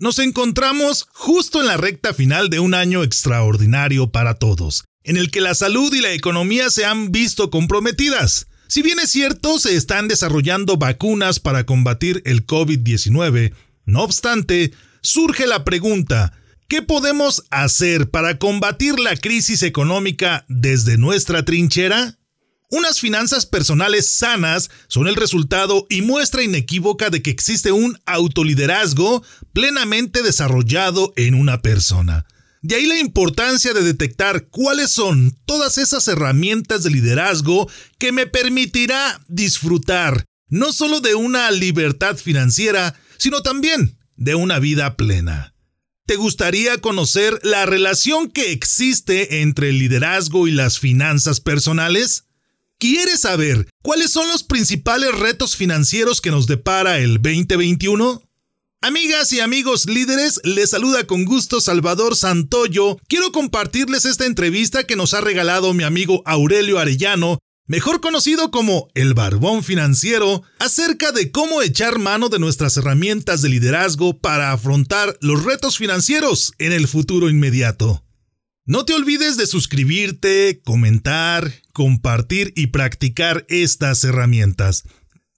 Nos encontramos justo en la recta final de un año extraordinario para todos, en el que la salud y la economía se han visto comprometidas. Si bien es cierto, se están desarrollando vacunas para combatir el COVID-19, no obstante, surge la pregunta, ¿qué podemos hacer para combatir la crisis económica desde nuestra trinchera? Unas finanzas personales sanas son el resultado y muestra inequívoca de que existe un autoliderazgo plenamente desarrollado en una persona. De ahí la importancia de detectar cuáles son todas esas herramientas de liderazgo que me permitirá disfrutar no solo de una libertad financiera, sino también de una vida plena. ¿Te gustaría conocer la relación que existe entre el liderazgo y las finanzas personales? ¿Quieres saber cuáles son los principales retos financieros que nos depara el 2021? Amigas y amigos líderes, les saluda con gusto Salvador Santoyo. Quiero compartirles esta entrevista que nos ha regalado mi amigo Aurelio Arellano, mejor conocido como el Barbón Financiero, acerca de cómo echar mano de nuestras herramientas de liderazgo para afrontar los retos financieros en el futuro inmediato. No te olvides de suscribirte, comentar, compartir y practicar estas herramientas.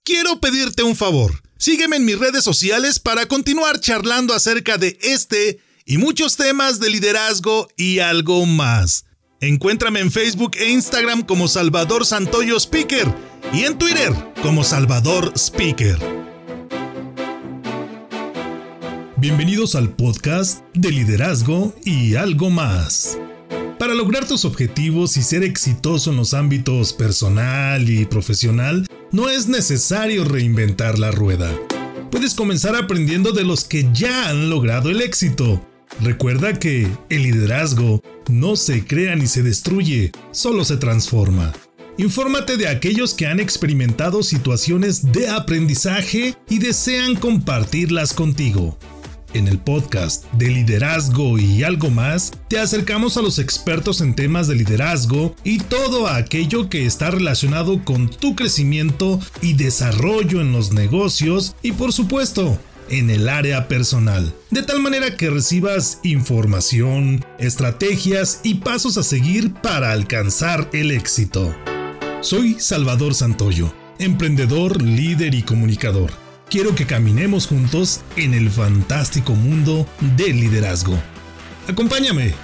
Quiero pedirte un favor. Sígueme en mis redes sociales para continuar charlando acerca de este y muchos temas de liderazgo y algo más. Encuéntrame en Facebook e Instagram como Salvador Santoyo Speaker y en Twitter como Salvador Speaker. Bienvenidos al podcast de liderazgo y algo más. Para lograr tus objetivos y ser exitoso en los ámbitos personal y profesional, no es necesario reinventar la rueda. Puedes comenzar aprendiendo de los que ya han logrado el éxito. Recuerda que el liderazgo no se crea ni se destruye, solo se transforma. Infórmate de aquellos que han experimentado situaciones de aprendizaje y desean compartirlas contigo. En el podcast de liderazgo y algo más, te acercamos a los expertos en temas de liderazgo y todo aquello que está relacionado con tu crecimiento y desarrollo en los negocios y por supuesto en el área personal, de tal manera que recibas información, estrategias y pasos a seguir para alcanzar el éxito. Soy Salvador Santoyo, emprendedor, líder y comunicador quiero que caminemos juntos en el fantástico mundo del liderazgo. Acompáñame.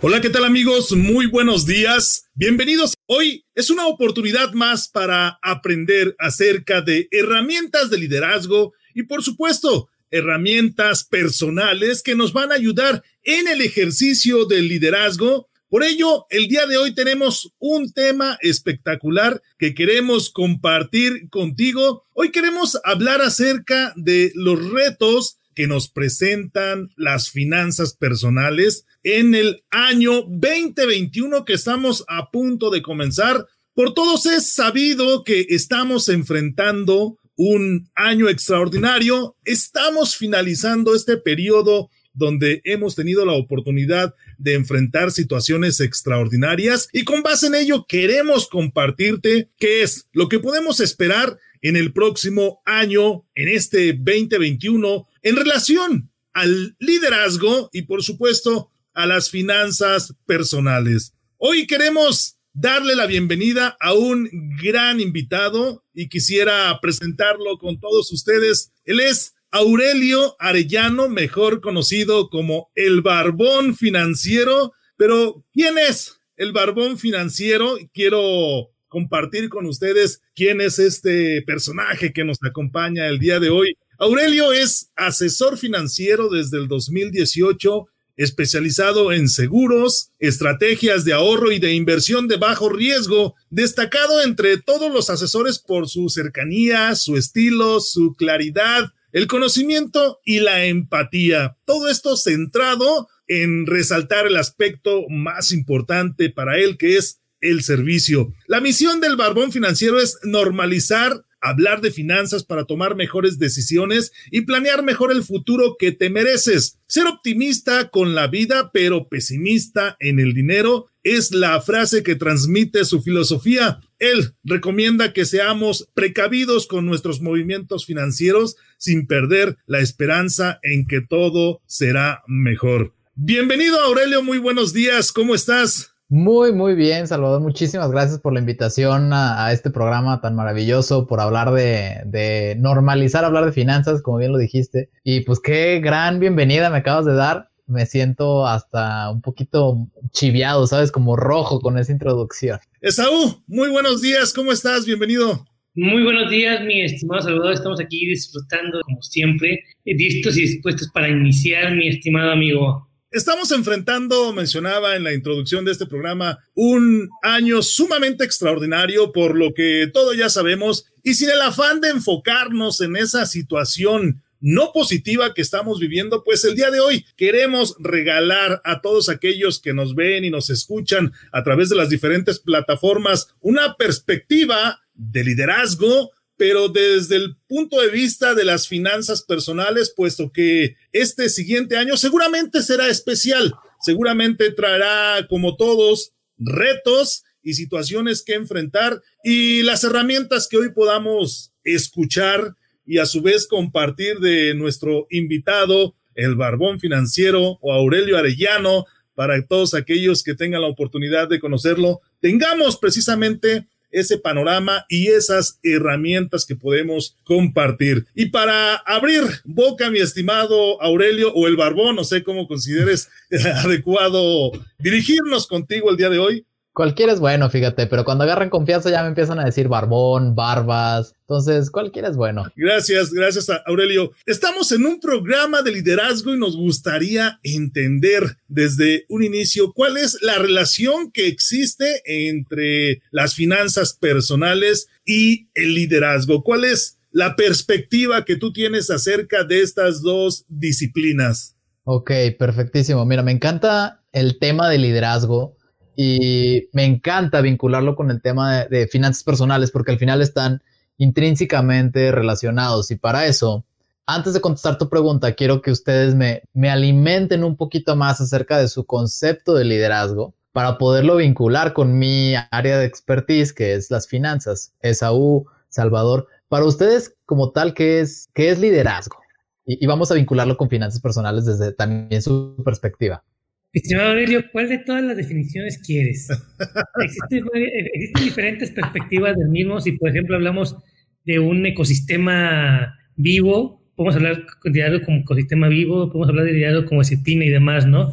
Hola, ¿qué tal amigos? Muy buenos días. Bienvenidos. Hoy es una oportunidad más para aprender acerca de herramientas de liderazgo y por supuesto herramientas personales que nos van a ayudar en el ejercicio del liderazgo por ello, el día de hoy tenemos un tema espectacular que queremos compartir contigo. Hoy queremos hablar acerca de los retos que nos presentan las finanzas personales en el año 2021 que estamos a punto de comenzar. Por todos es sabido que estamos enfrentando un año extraordinario. Estamos finalizando este periodo donde hemos tenido la oportunidad de enfrentar situaciones extraordinarias y con base en ello queremos compartirte qué es lo que podemos esperar en el próximo año, en este 2021, en relación al liderazgo y por supuesto a las finanzas personales. Hoy queremos darle la bienvenida a un gran invitado y quisiera presentarlo con todos ustedes. Él es Aurelio Arellano, mejor conocido como el Barbón Financiero. Pero, ¿quién es el Barbón Financiero? Quiero compartir con ustedes quién es este personaje que nos acompaña el día de hoy. Aurelio es asesor financiero desde el 2018 especializado en seguros, estrategias de ahorro y de inversión de bajo riesgo, destacado entre todos los asesores por su cercanía, su estilo, su claridad, el conocimiento y la empatía. Todo esto centrado en resaltar el aspecto más importante para él, que es el servicio. La misión del Barbón Financiero es normalizar hablar de finanzas para tomar mejores decisiones y planear mejor el futuro que te mereces. Ser optimista con la vida, pero pesimista en el dinero es la frase que transmite su filosofía. Él recomienda que seamos precavidos con nuestros movimientos financieros, sin perder la esperanza en que todo será mejor. Bienvenido Aurelio, muy buenos días, ¿cómo estás? Muy, muy bien, Salvador. Muchísimas gracias por la invitación a, este programa tan maravilloso, por hablar de, de, normalizar, hablar de finanzas, como bien lo dijiste. Y pues qué gran bienvenida me acabas de dar. Me siento hasta un poquito chiviado, ¿sabes? Como rojo con esa introducción. Esaú, muy buenos días, ¿cómo estás? Bienvenido. Muy buenos días, mi estimado Salvador. Estamos aquí disfrutando, como siempre, listos y dispuestos para iniciar, mi estimado amigo. Estamos enfrentando, mencionaba en la introducción de este programa, un año sumamente extraordinario por lo que todo ya sabemos y sin el afán de enfocarnos en esa situación no positiva que estamos viviendo, pues el día de hoy queremos regalar a todos aquellos que nos ven y nos escuchan a través de las diferentes plataformas una perspectiva de liderazgo, pero desde el punto de vista de las finanzas personales, puesto que este siguiente año seguramente será especial, seguramente traerá, como todos, retos y situaciones que enfrentar y las herramientas que hoy podamos escuchar y a su vez compartir de nuestro invitado, el Barbón Financiero o Aurelio Arellano, para todos aquellos que tengan la oportunidad de conocerlo, tengamos precisamente ese panorama y esas herramientas que podemos compartir. Y para abrir boca, mi estimado Aurelio o el Barbón, no sé cómo consideres adecuado dirigirnos contigo el día de hoy. Cualquiera es bueno, fíjate, pero cuando agarran confianza ya me empiezan a decir barbón, barbas. Entonces, cualquiera es bueno. Gracias, gracias a Aurelio. Estamos en un programa de liderazgo y nos gustaría entender desde un inicio cuál es la relación que existe entre las finanzas personales y el liderazgo. ¿Cuál es la perspectiva que tú tienes acerca de estas dos disciplinas? Ok, perfectísimo. Mira, me encanta el tema de liderazgo y me encanta vincularlo con el tema de, finanzas personales porque al final están intrínsecamente relacionados y para eso, antes de contestar tu pregunta, quiero que ustedes me, me alimenten un poquito más acerca de su concepto de liderazgo para poderlo vincular con mi área de expertise, que es las finanzas. Esaú, Salvador, para ustedes como tal, ¿qué es, qué es liderazgo? Y, y, vamos a vincularlo con finanzas personales desde también su perspectiva. Estimado Aurelio, ¿cuál de todas las definiciones quieres? Existen, diferentes perspectivas del mismo. Si, por ejemplo, hablamos de un ecosistema vivo, podemos hablar de liderazgo como ecosistema vivo, podemos hablar de liderazgo como disciplina y demás, ¿no?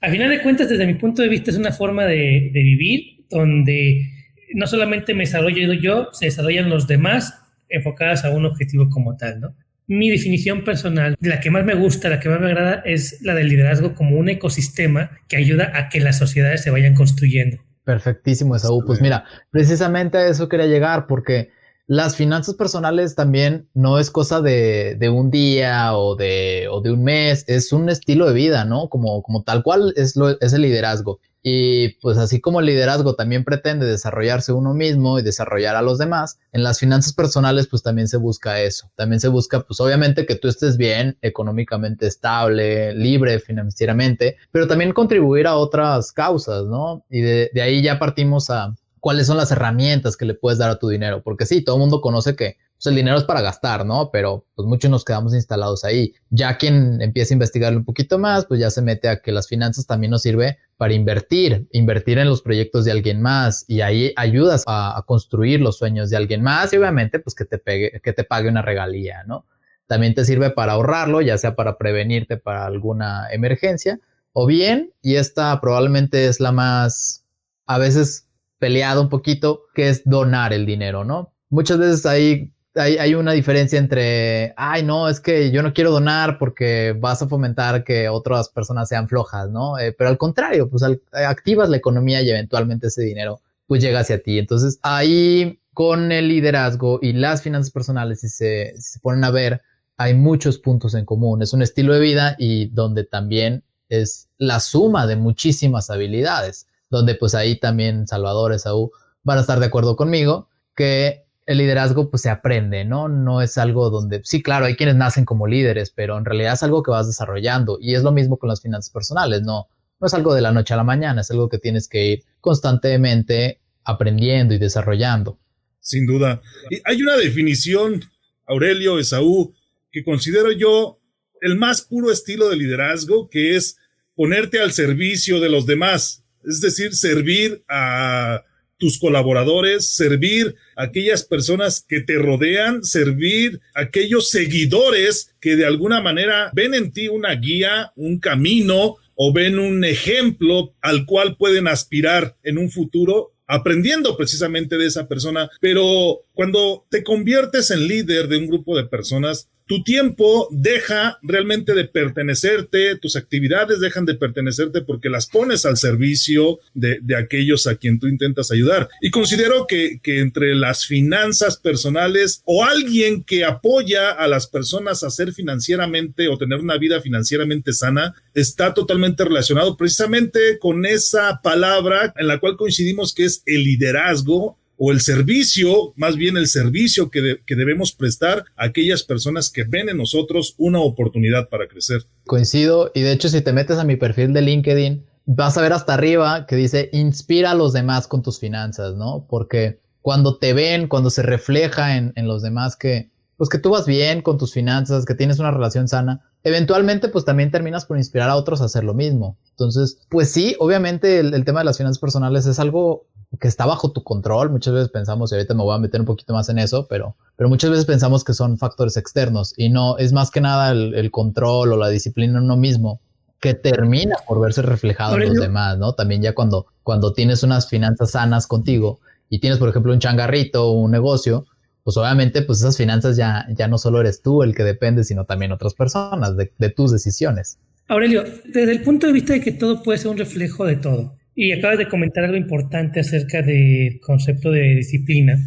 Al final de cuentas, desde mi punto de vista, es una forma de, de vivir donde no solamente me desarrollo yo, se desarrollan los demás enfocadas a un objetivo como tal, ¿no? Mi definición personal, la que más me gusta, la que más me agrada, es la del liderazgo como un ecosistema que ayuda a que las sociedades se vayan construyendo. Perfectísimo, Esaú. Pues mira, precisamente a eso quería llegar, porque las finanzas personales también no es cosa de, de un día o de, o de, un mes, es un estilo de vida, ¿no? Como, como tal cual es, lo, es el liderazgo. Y pues así como el liderazgo también pretende desarrollarse uno mismo y desarrollar a los demás, en las finanzas personales pues también se busca eso. También se busca pues obviamente que tú estés bien, económicamente estable, libre financieramente, pero también contribuir a otras causas, ¿no? Y de, de ahí ya partimos a cuáles son las herramientas que le puedes dar a tu dinero, porque sí, todo el mundo conoce que pues, el dinero es para gastar, ¿no? Pero pues muchos nos quedamos instalados ahí. Ya quien empieza a investigarlo un poquito más, pues ya se mete a que las finanzas también nos sirve para invertir, invertir en los proyectos de alguien más y ahí ayudas a, construir los sueños de alguien más y obviamente pues que te pegue, que te pague una regalía, ¿no? También te sirve para ahorrarlo, ya sea para prevenirte para alguna emergencia o bien, y esta probablemente es la más a veces peleado un poquito, que es donar el dinero, ¿no? Muchas veces hay, hay, una diferencia entre, ay, no, es que yo no quiero donar porque vas a fomentar que otras personas sean flojas, ¿no? Eh, pero al contrario, pues activas la economía y eventualmente ese dinero pues llega hacia ti. Entonces ahí con el liderazgo y las finanzas personales, si se ponen a ver, hay muchos puntos en común. Es un estilo de vida y donde también es la suma de muchísimas habilidades donde pues ahí también Salvador, Esaú van a estar de acuerdo conmigo, que el liderazgo pues se aprende, ¿no? No es algo donde, sí, claro, hay quienes nacen como líderes, pero en realidad es algo que vas desarrollando y es lo mismo con las finanzas personales, no, no es algo de la noche a la mañana, es algo que tienes que ir constantemente aprendiendo y desarrollando. Sin duda. Y hay una definición, Aurelio, Esaú, que considero yo el más puro estilo de liderazgo, que es ponerte al servicio de los demás, es decir, servir a tus colaboradores, servir a aquellas personas que te rodean, servir a aquellos seguidores que de alguna manera ven en ti una guía, un camino o ven un ejemplo al cual pueden aspirar en un futuro aprendiendo precisamente de esa persona, pero cuando te conviertes en líder de un grupo de personas, tu tiempo deja realmente de pertenecerte, tus actividades dejan de pertenecerte porque las pones al servicio de, aquellos a quien tú intentas ayudar. Y considero que, que, entre las finanzas personales o alguien que apoya a las personas a ser financieramente o tener una vida financieramente sana, está totalmente relacionado precisamente con esa palabra en la cual coincidimos que es el liderazgo o el servicio, más bien el servicio que, que, debemos prestar a aquellas personas que ven en nosotros una oportunidad para crecer. Coincido, y de hecho si te metes a mi perfil de LinkedIn, vas a ver hasta arriba que dice inspira a los demás con tus finanzas, ¿no? Porque cuando te ven, cuando se refleja en, en los demás que, pues que tú vas bien con tus finanzas, que tienes una relación sana, eventualmente pues también terminas por inspirar a otros a hacer lo mismo. Entonces, pues sí, obviamente el, el tema de las finanzas personales es algo que está bajo tu control. Muchas veces pensamos, y ahorita me voy a meter un poquito más en eso, pero, pero muchas veces pensamos que son factores externos y no, es más que nada el, control o la disciplina en uno mismo que termina por verse reflejado en los demás, ¿no? También ya cuando, cuando tienes unas finanzas sanas contigo y tienes, por ejemplo, un changarrito o un negocio, pues obviamente, pues esas finanzas ya, ya no solo eres tú el que depende, sino también otras personas de, de tus decisiones. Aurelio, desde el punto de vista de que todo puede ser un reflejo de todo, y acabas de comentar algo importante acerca del concepto de disciplina.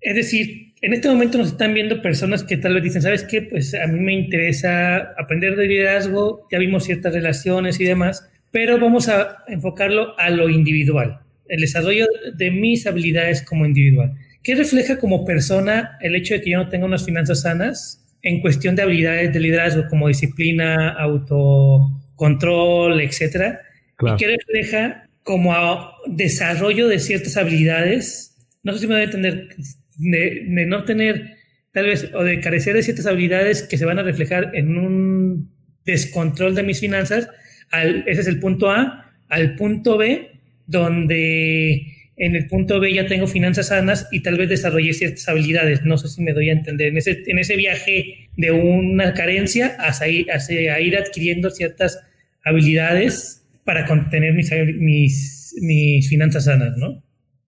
Es decir, en este momento nos están viendo personas que tal vez dicen, ¿sabes qué? Pues a mí me interesa aprender de liderazgo, ya vimos ciertas relaciones y demás, pero vamos a enfocarlo a lo individual, el desarrollo de mis habilidades como individual. ¿Qué refleja como persona el hecho de que yo no tenga unas finanzas sanas en cuestión de habilidades de liderazgo como disciplina, autocontrol, etcétera? ¿Y qué refleja como a desarrollo de ciertas habilidades, no sé si me voy a entender, de, no tener tal vez o de carecer de ciertas habilidades que se van a reflejar en un descontrol de mis finanzas, al, ese es el punto A, al punto B, donde en el punto B ya tengo finanzas sanas y tal vez desarrollé ciertas habilidades. No sé si me doy a entender. En ese, en ese viaje de una carencia hasta hacia ir adquiriendo ciertas habilidades para contener mis, mis, mis finanzas sanas, ¿no?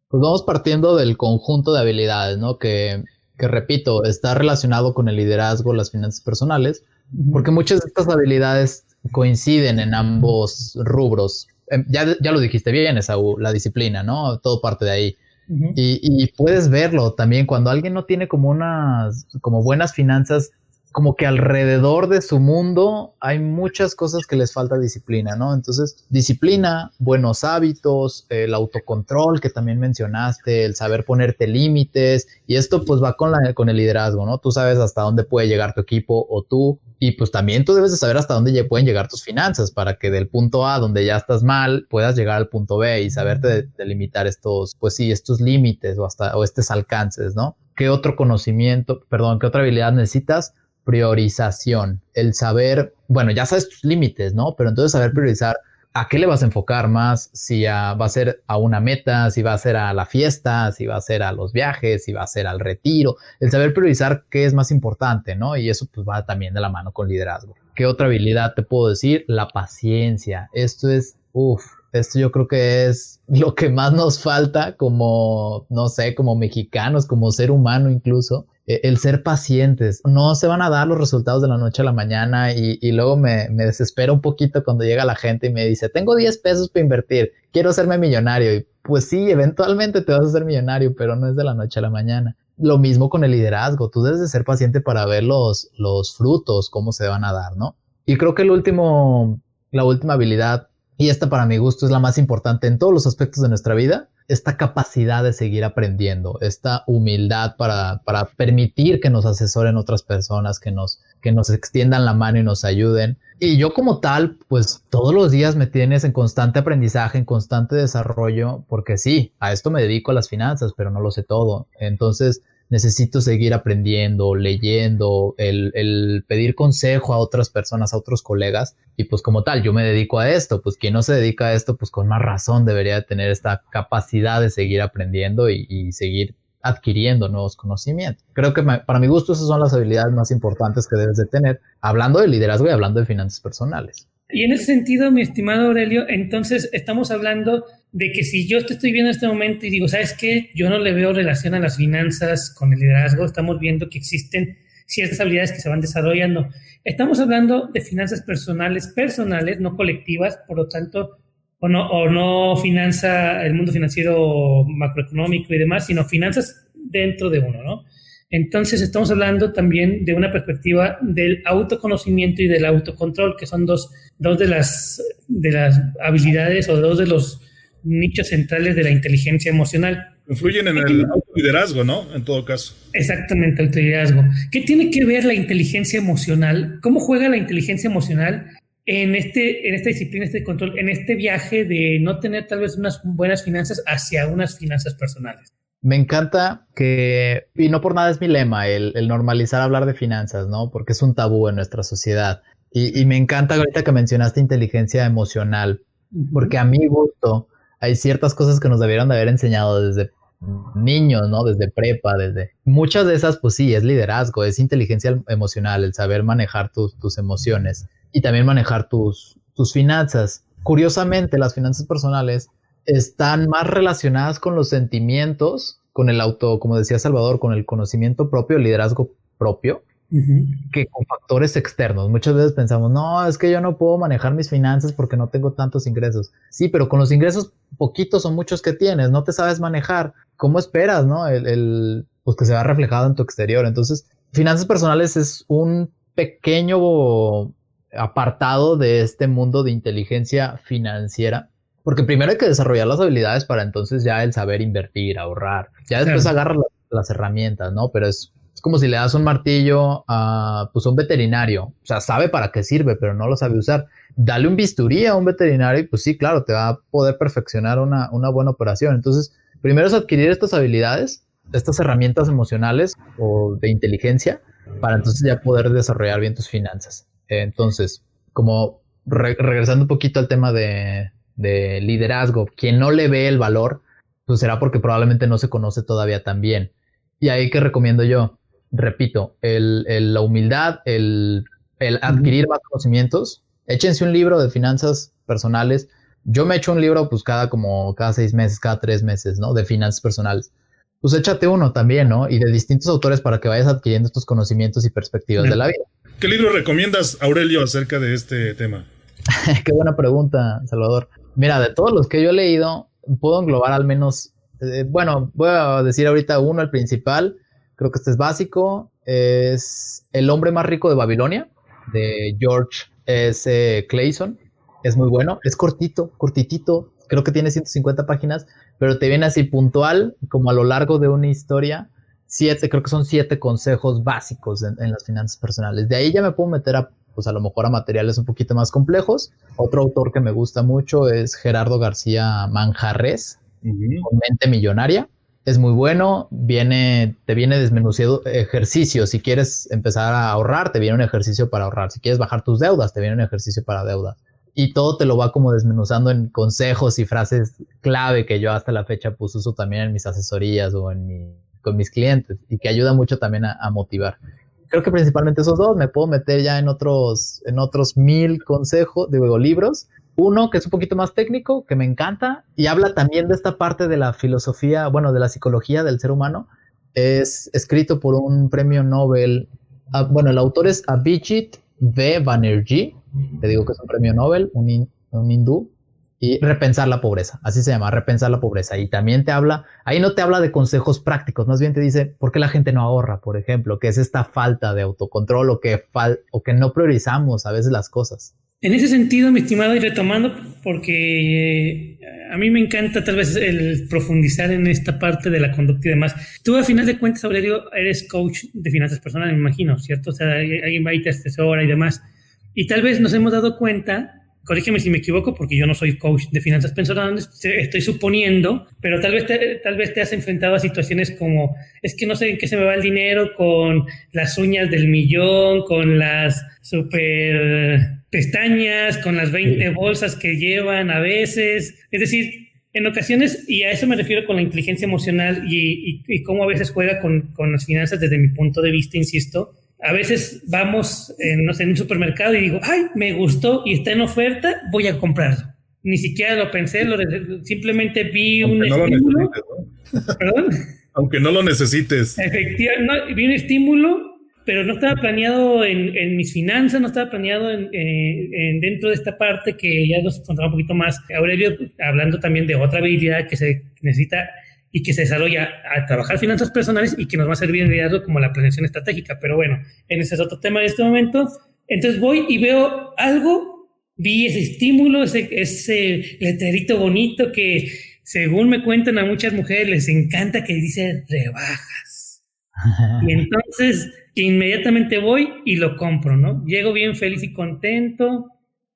Pues vamos partiendo del conjunto de habilidades, ¿no? Que, que repito, está relacionado con el liderazgo, las finanzas personales, porque muchas de estas habilidades coinciden en ambos rubros. Em, ya, ya lo dijiste bien, Esaú, la disciplina, ¿no? Todo parte de ahí. y, y, puedes verlo también cuando alguien no tiene como unas, como buenas finanzas, como que alrededor de su mundo hay muchas cosas que les falta disciplina, ¿no? Entonces, disciplina, buenos hábitos, el autocontrol que también mencionaste, el saber ponerte límites, y esto pues va con, la, con el liderazgo, ¿no? Tú sabes hasta dónde puede llegar tu equipo o tú, y pues también tú debes de saber hasta dónde pueden llegar tus finanzas para que del punto A, donde ya estás mal, puedas llegar al punto B y saberte delimitar estos, pues sí, estos límites o hasta, o estos alcances, ¿no? ¿Qué otro conocimiento, perdón, qué otra habilidad necesitas? Priorización, el saber, bueno, ya sabes tus límites, ¿no? Pero entonces saber priorizar a qué le vas a enfocar más, si va a ser a una meta, si va a ser a la fiesta, si va a ser a los viajes, si va a ser al retiro, el saber priorizar qué es más importante, ¿no? Y eso pues va también de la mano con liderazgo. ¿Qué otra habilidad te puedo decir? La paciencia. Esto es, uff, esto yo creo que es lo que más nos falta como, no sé, como mexicanos, como ser humano incluso, e, el ser pacientes. No se van a dar los resultados de la noche a la mañana y, luego me, me, desespera un poquito cuando llega la gente y me dice, tengo 10 pesos para invertir, quiero hacerme millonario. Y pues sí, eventualmente te vas a hacer millonario, pero no es de la noche a la mañana. Lo mismo con el liderazgo, tú debes de ser paciente para ver los, los frutos, cómo se van a dar, ¿no? Y creo que el último, la última habilidad, y esta para mi gusto es la más importante en todos los aspectos de nuestra vida, esta capacidad de seguir aprendiendo, esta humildad para, para, permitir que nos asesoren otras personas, que nos, que nos extiendan la mano y nos ayuden. Y yo como tal, pues todos los días me tienes en constante aprendizaje, en constante desarrollo, porque sí, a esto me dedico a las finanzas, pero no lo sé todo. Entonces, necesito seguir aprendiendo, leyendo, el, pedir consejo a otras personas, a otros colegas. Y pues como tal, yo me dedico a esto, pues quien no se dedica a esto, pues con más razón debería tener esta capacidad de seguir aprendiendo y, seguir adquiriendo nuevos conocimientos. Creo que para mi gusto esas son las habilidades más importantes que debes de tener, hablando de liderazgo y hablando de finanzas personales. Y en ese sentido, mi estimado Aurelio, entonces estamos hablando de que si yo te estoy viendo en este momento y digo, ¿sabes qué? Yo no le veo relación a las finanzas con el liderazgo, estamos viendo que existen ciertas habilidades que se van desarrollando. Estamos hablando de finanzas personales, personales, no colectivas, por lo tanto, o no, o no finanza el mundo financiero macroeconómico y demás, sino finanzas dentro de uno, ¿no? Entonces estamos hablando también de una perspectiva del autoconocimiento y del autocontrol, que son dos, dos de, las, de las habilidades o dos de los nichos centrales de la inteligencia emocional. Influyen en el liderazgo, ¿no? En todo caso. Exactamente, el liderazgo. ¿Qué tiene que ver la inteligencia emocional? ¿Cómo juega la inteligencia emocional en, este, en esta disciplina, este control, en este viaje de no tener tal vez unas buenas finanzas hacia unas finanzas personales? Me encanta que, y no por nada es mi lema, el, normalizar hablar de finanzas, ¿no? Porque es un tabú en nuestra sociedad. Y, me encanta ahorita que mencionaste inteligencia emocional, porque a mi gusto hay ciertas cosas que nos debieron de haber enseñado desde niños, ¿no? Desde prepa, desde... Muchas de esas, pues sí, es liderazgo, es inteligencia emocional, el saber manejar tus, tus emociones y también manejar tus, tus finanzas. Curiosamente, las finanzas personales están más relacionadas con los sentimientos, con el auto, como decía Salvador, con el conocimiento propio, el liderazgo propio, que con factores externos. Muchas veces pensamos, no, es que yo no puedo manejar mis finanzas porque no tengo tantos ingresos. Sí, pero con los ingresos poquitos o muchos que tienes, no te sabes manejar. ¿Cómo esperas, no? El, el pues que se va reflejado en tu exterior. Entonces, finanzas personales es un pequeño apartado de este mundo de inteligencia financiera porque primero hay que desarrollar las habilidades para entonces ya el saber invertir, ahorrar. Ya después agarras las, herramientas, ¿no? Pero es, como si le das un martillo a pues, un veterinario. O sea, sabe para qué sirve, pero no lo sabe usar. Dale un bisturí a un veterinario y pues sí, claro, te va a poder perfeccionar una, una buena operación. Entonces, primero es adquirir estas habilidades, estas herramientas emocionales o de inteligencia, para entonces ya poder desarrollar bien tus finanzas. Entonces, como regresando un poquito al tema de, de liderazgo, quien no le ve el valor, pues será porque probablemente no se conoce todavía tan bien. Y ahí que recomiendo yo, repito, el, la humildad, el, adquirir más conocimientos. Échense un libro de finanzas personales. Yo me echo un libro pues cada como cada seis meses, cada tres meses, ¿no? De finanzas personales. Pues échate uno también, ¿no? Y de distintos autores para que vayas adquiriendo estos conocimientos y perspectivas de la vida. ¿Qué libro recomiendas, Aurelio, acerca de este tema? Qué buena pregunta, Salvador. Mira, de todos los que yo he leído, puedo englobar al menos, eh, bueno, voy a decir ahorita uno, el principal, creo que este es básico, es El hombre más rico de Babilonia, de George S. Clayson. Es muy bueno, es cortito, cortitito, creo que tiene 150 páginas, pero te viene así puntual, como a lo largo de una historia, siete, creo que son siete consejos básicos en las finanzas personales. De ahí ya me puedo meter a pues a lo mejor a materiales un poquito más complejos. Otro autor que me gusta mucho es Gerardo García Manjarres, con Mente Millonaria. Es muy bueno, viene, te viene desmenuciado ejercicio. Si quieres empezar a ahorrar, te viene un ejercicio para ahorrar. Si quieres bajar tus deudas, te viene un ejercicio para deudas. Y todo te lo va como desmenuzando en consejos y frases clave que yo hasta la fecha pues uso también en mis asesorías o en con mis clientes y que ayuda mucho también a motivar creo que principalmente esos dos. Me puedo meter ya en otros, en otros mil consejos, digo, libros. Uno que es un poquito más técnico, que me encanta, y habla también de esta parte de la filosofía, bueno, de la psicología del ser humano. Es escrito por un premio Nobel. Ah, bueno, el autor es Abhijit V. Banerjee. Te digo que es un premio Nobel, un, hindú y repensar la pobreza, así se llama, repensar la pobreza. Y también te habla, ahí no te habla de consejos prácticos, más bien te dice por qué la gente no ahorra, por ejemplo, que es esta falta de autocontrol o que, o que no priorizamos a veces las cosas. En ese sentido, mi estimado, y retomando, porque eh, a mí me encanta tal vez el profundizar en esta parte de la conducta y demás. Tú, a final de cuentas, Aurelio, eres coach de finanzas personales, me imagino, ¿cierto? O sea, alguien va y te asesora y demás. Y tal vez nos hemos dado cuenta corrígeme si me equivoco, porque yo no soy coach de finanzas personales, estoy suponiendo, pero tal vez, te, tal vez te has enfrentado a situaciones como, es que no sé en qué se me va el dinero con las uñas del millón, con las super pestañas, con las 20 bolsas que llevan a veces. Es decir, en ocasiones, y a eso me refiero con la inteligencia emocional y, y, cómo a veces juega con, con las finanzas desde mi punto de vista, insisto, a veces vamos, en, no sé, en un supermercado y digo, ay, me gustó y está en oferta, voy a comprarlo. Ni siquiera lo pensé, lo, simplemente vi un estímulo. ¿Perdón? Aunque no lo necesites. Efectivamente, vi un estímulo, pero no estaba planeado en, mis finanzas, no estaba planeado en, en, dentro de esta parte que ya nos contaba un poquito más. Aurelio, hablando también de otra habilidad que se necesita y que se desarrolla a trabajar finanzas personales y que nos va a servir en liderazgo como la planeación estratégica. Pero bueno, en ese es otro tema en este momento. Entonces voy y veo algo, vi ese estímulo, ese, ese letrerito bonito que según me cuentan a muchas mujeres les encanta que dice rebajas. y entonces inmediatamente voy y lo compro, ¿no? Llego bien feliz y contento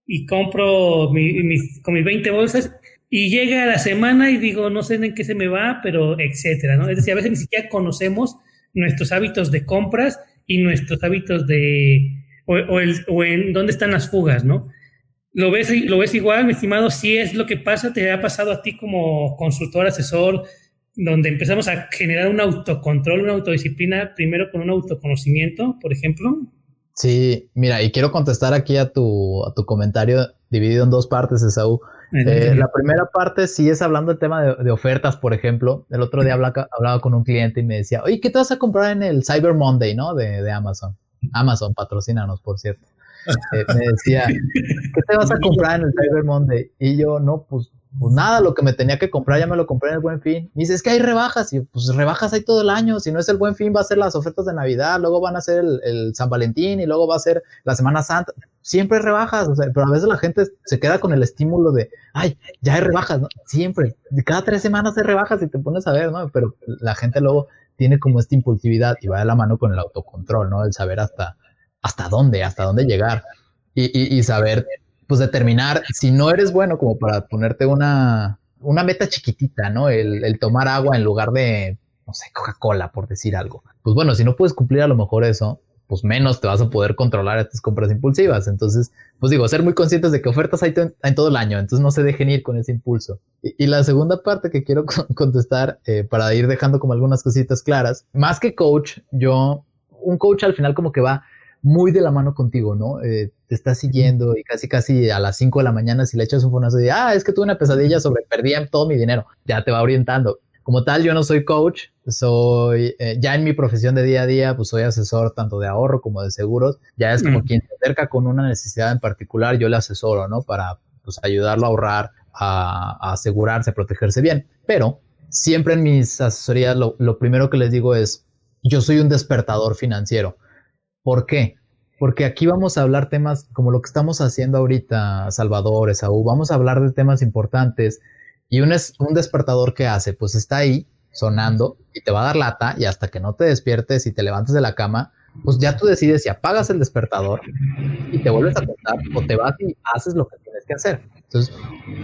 y compro mis, con mis 20 bolsas y llega la semana y digo, no sé en qué se me va, pero etcétera, ¿no? Es decir, a veces ni siquiera conocemos nuestros hábitos de compras y nuestros hábitos de, o, el, o en dónde están las fugas, ¿no? ¿Lo ves, ¿Lo ves igual, mi estimado? Si es lo que pasa, te ha pasado a ti como consultor, asesor, donde empezamos a generar un autocontrol, una autodisciplina, primero con un autoconocimiento, por ejemplo. Sí, mira, y quiero contestar aquí a tu, a tu comentario dividido en dos partes, Esaú. Eh, la primera parte sí es hablando del tema de, ofertas, por ejemplo. El otro día hablaba, con un cliente y me decía, oye, ¿qué te vas a comprar en el Cyber Monday, no? De, de Amazon. Amazon, patrocínanos, por cierto. Eh, me decía, ¿qué te vas a comprar en el Cyber Monday? Y yo, no, pues pues nada, lo que me tenía que comprar ya me lo compré en el buen fin. Y dice, es que hay rebajas. Y pues rebajas hay todo el año. Si no es el buen fin, va a ser las ofertas de Navidad, luego van a ser el, San Valentín y luego va a ser la Semana Santa. Siempre rebajas, pero a veces la gente se queda con el estímulo de, ay, ya hay rebajas, ¿no? Siempre. Cada tres semanas hay rebajas y te pones a ver, ¿no? Pero la gente luego tiene como esta impulsividad y va de la mano con el autocontrol, ¿no? El saber hasta, hasta dónde, hasta dónde llegar. Y, y, y saber pues determinar si no eres bueno como para ponerte una, una meta chiquitita, ¿no? El, tomar agua en lugar de, no sé, Coca-Cola, por decir algo. Pues bueno, si no puedes cumplir a lo mejor eso, pues menos te vas a poder controlar estas compras impulsivas. Entonces, pues digo, ser muy conscientes de que ofertas hay en todo el año, entonces no se dejen ir con ese impulso. Y, la segunda parte que quiero contestar, eh, para ir dejando como algunas cositas claras, más que coach, yo, un coach al final como que va muy de la mano contigo, ¿no? Eh, te está siguiendo y casi casi a las 5 de la mañana si le echas un fonazo de, ah, es que tuve una pesadilla sobre perdí todo mi dinero, ya te va orientando. Como tal, yo no soy coach, soy, eh, ya en mi profesión de día a día, pues soy asesor tanto de ahorro como de seguros, ya es como quien se acerca con una necesidad en particular, yo le asesoro, ¿no? Para pues, ayudarlo a ahorrar, a, asegurarse, a protegerse bien. Pero siempre en mis asesorías lo, lo primero que les digo es, yo soy un despertador financiero ¿Por qué? Porque aquí vamos a hablar temas como lo que estamos haciendo ahorita, Salvador, Esaú, vamos a hablar de temas importantes y un, despertador que hace, pues está ahí sonando y te va a dar lata y hasta que no te despiertes y te levantes de la cama, pues ya tú decides si apagas el despertador y te vuelves a contar o te vas y haces lo que tienes que hacer. Entonces,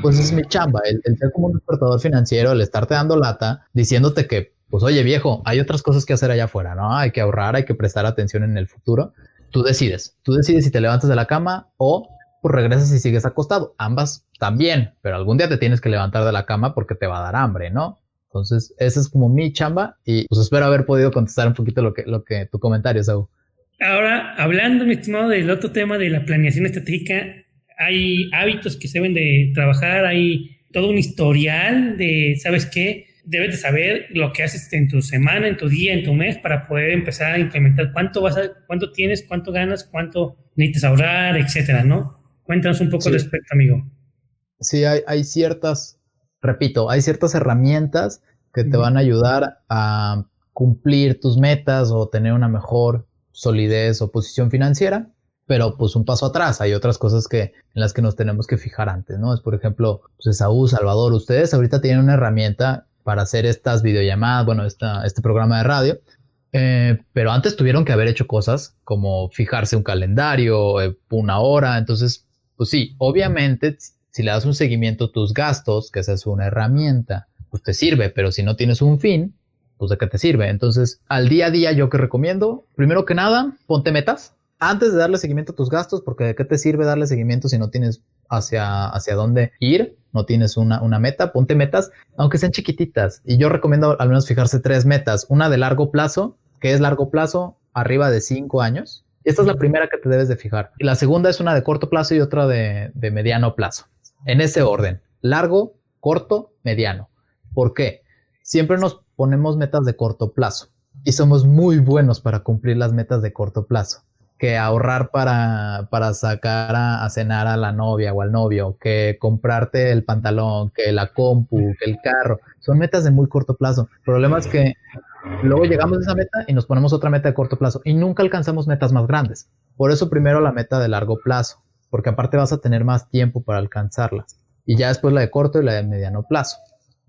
pues es mi chamba, el, el ser como un despertador financiero, el estarte dando lata, diciéndote que pues oye viejo, hay otras cosas que hacer allá afuera, ¿no? Hay que ahorrar, hay que prestar atención en el futuro. Tú decides, tú decides si te levantas de la cama o pues regresas y sigues acostado. Ambas también, pero algún día te tienes que levantar de la cama porque te va a dar hambre, ¿no? Entonces, esa es como mi chamba y pues espero haber podido contestar un poquito lo que, lo que tu comentario, Saúl. Ahora, hablando, mi estimado, del otro tema de la planeación estratégica, hay hábitos que se deben de trabajar, hay todo un historial de, ¿sabes qué? Debes de saber lo que haces en tu semana, en tu día, en tu mes, para poder empezar a implementar cuánto vas a, cuánto tienes, cuánto ganas, cuánto necesitas ahorrar, etcétera, ¿no? Cuéntanos un poco al respecto, amigo. Sí, hay, hay, ciertas, repito, hay ciertas herramientas que te van a ayudar a cumplir tus metas o tener una mejor solidez o posición financiera, pero pues un paso atrás, hay otras cosas que en las que nos tenemos que fijar antes, ¿no? Es por ejemplo, pues Saúl, Salvador, ustedes ahorita tienen una herramienta para hacer estas videollamadas, bueno, esta, este programa de radio. Eh, pero antes tuvieron que haber hecho cosas como fijarse un calendario, eh, una hora. Entonces, Pues sí, obviamente, si le das un seguimiento a tus gastos, que esa es una herramienta, pues te sirve, pero si no tienes un fin, pues de qué te sirve. Entonces, al día a día yo que recomiendo, primero que nada, ponte metas antes de darle seguimiento a tus gastos, porque de qué te sirve darle seguimiento si no tienes hacia, hacia dónde ir, no tienes una, una meta, ponte metas, aunque sean chiquititas. Y yo recomiendo al menos fijarse tres metas, una de largo plazo, que es largo plazo, arriba de cinco años. Esta es la primera que te debes de fijar. Y la segunda es una de corto plazo y otra de, de mediano plazo. En ese orden, largo, corto, mediano. ¿Por qué? Siempre nos ponemos metas de corto plazo y somos muy buenos para cumplir las metas de corto plazo. Que ahorrar para, para sacar a, cenar a la novia o al novio, que comprarte el pantalón, que la compu, que el carro. Son metas de muy corto plazo. El problema es que luego llegamos a esa meta y nos ponemos otra meta de corto plazo y nunca alcanzamos metas más grandes. Por eso primero la meta de largo plazo, porque aparte vas a tener más tiempo para alcanzarlas. Y ya después la de corto y la de mediano plazo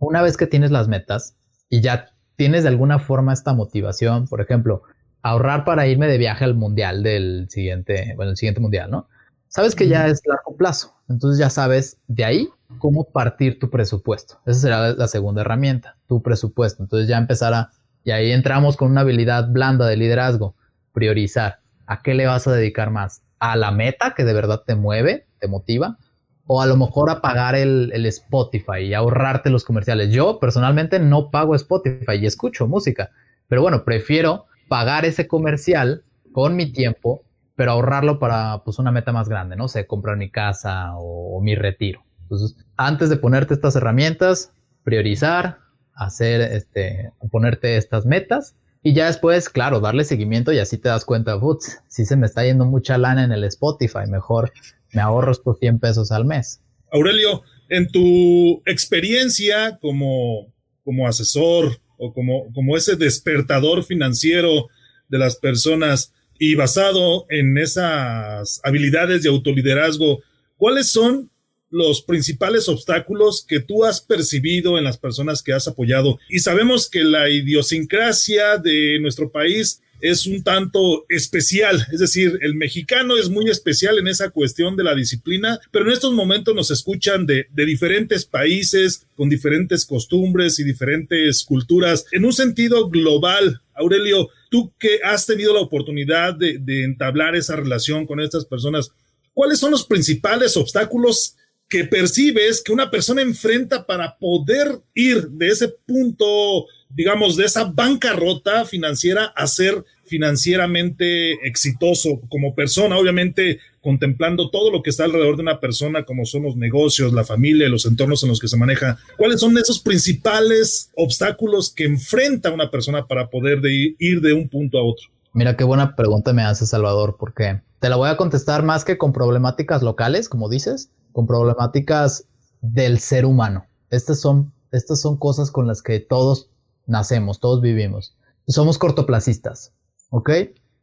una vez que tienes las metas y ya tienes de alguna forma esta motivación, por ejemplo, ahorrar para irme de viaje al mundial del siguiente, bueno, el siguiente mundial, ¿no? Sabes que ya es largo plazo, entonces ya sabes de ahí cómo partir tu presupuesto. Esa será la segunda herramienta, tu presupuesto. Entonces ya empezará, y ahí entramos con una habilidad blanda de liderazgo, priorizar. ¿A qué le vas a dedicar más? ¿A la meta que de verdad te mueve, te motiva? o a lo mejor apagar el, el, Spotify y ahorrarte los comerciales. Yo personalmente no pago Spotify y escucho música, pero bueno, prefiero pagar ese comercial con mi tiempo, pero ahorrarlo para pues una meta más grande, no sé, comprar mi casa o, mi retiro. Entonces, antes de ponerte estas herramientas, priorizar, hacer este, ponerte estas metas y ya después, claro, darle seguimiento y así te das cuenta, putz, si se me está yendo mucha lana en el Spotify, mejor me ahorro estos 100 pesos al mes. Aurelio, en tu experiencia como, como asesor o como, como ese despertador financiero de las personas y basado en esas habilidades de autoliderazgo, ¿cuáles son los principales obstáculos que tú has percibido en las personas que has apoyado? Y sabemos que la idiosincrasia de nuestro país es un tanto especial, es decir, el mexicano es muy especial en esa cuestión de la disciplina, pero en estos momentos nos escuchan de, diferentes países, con diferentes costumbres y diferentes culturas. En un sentido global, Aurelio, tú que has tenido la oportunidad de, de entablar esa relación con estas personas, ¿cuáles son los principales obstáculos que percibes que una persona enfrenta para poder ir de ese punto, digamos, de esa bancarrota financiera a ser financieramente exitoso como persona, obviamente contemplando todo lo que está alrededor de una persona, como son los negocios, la familia, los entornos en los que se maneja. ¿Cuáles son esos principales obstáculos que enfrenta una persona para poder ir de un punto a otro? Mira qué buena pregunta me hace Salvador, porque te la voy a contestar más que con problemáticas locales, como dices, con problemáticas del ser humano. Estas son, estas son cosas con las que todos nacemos, todos vivimos. Somos cortoplacistas. ¿Ok?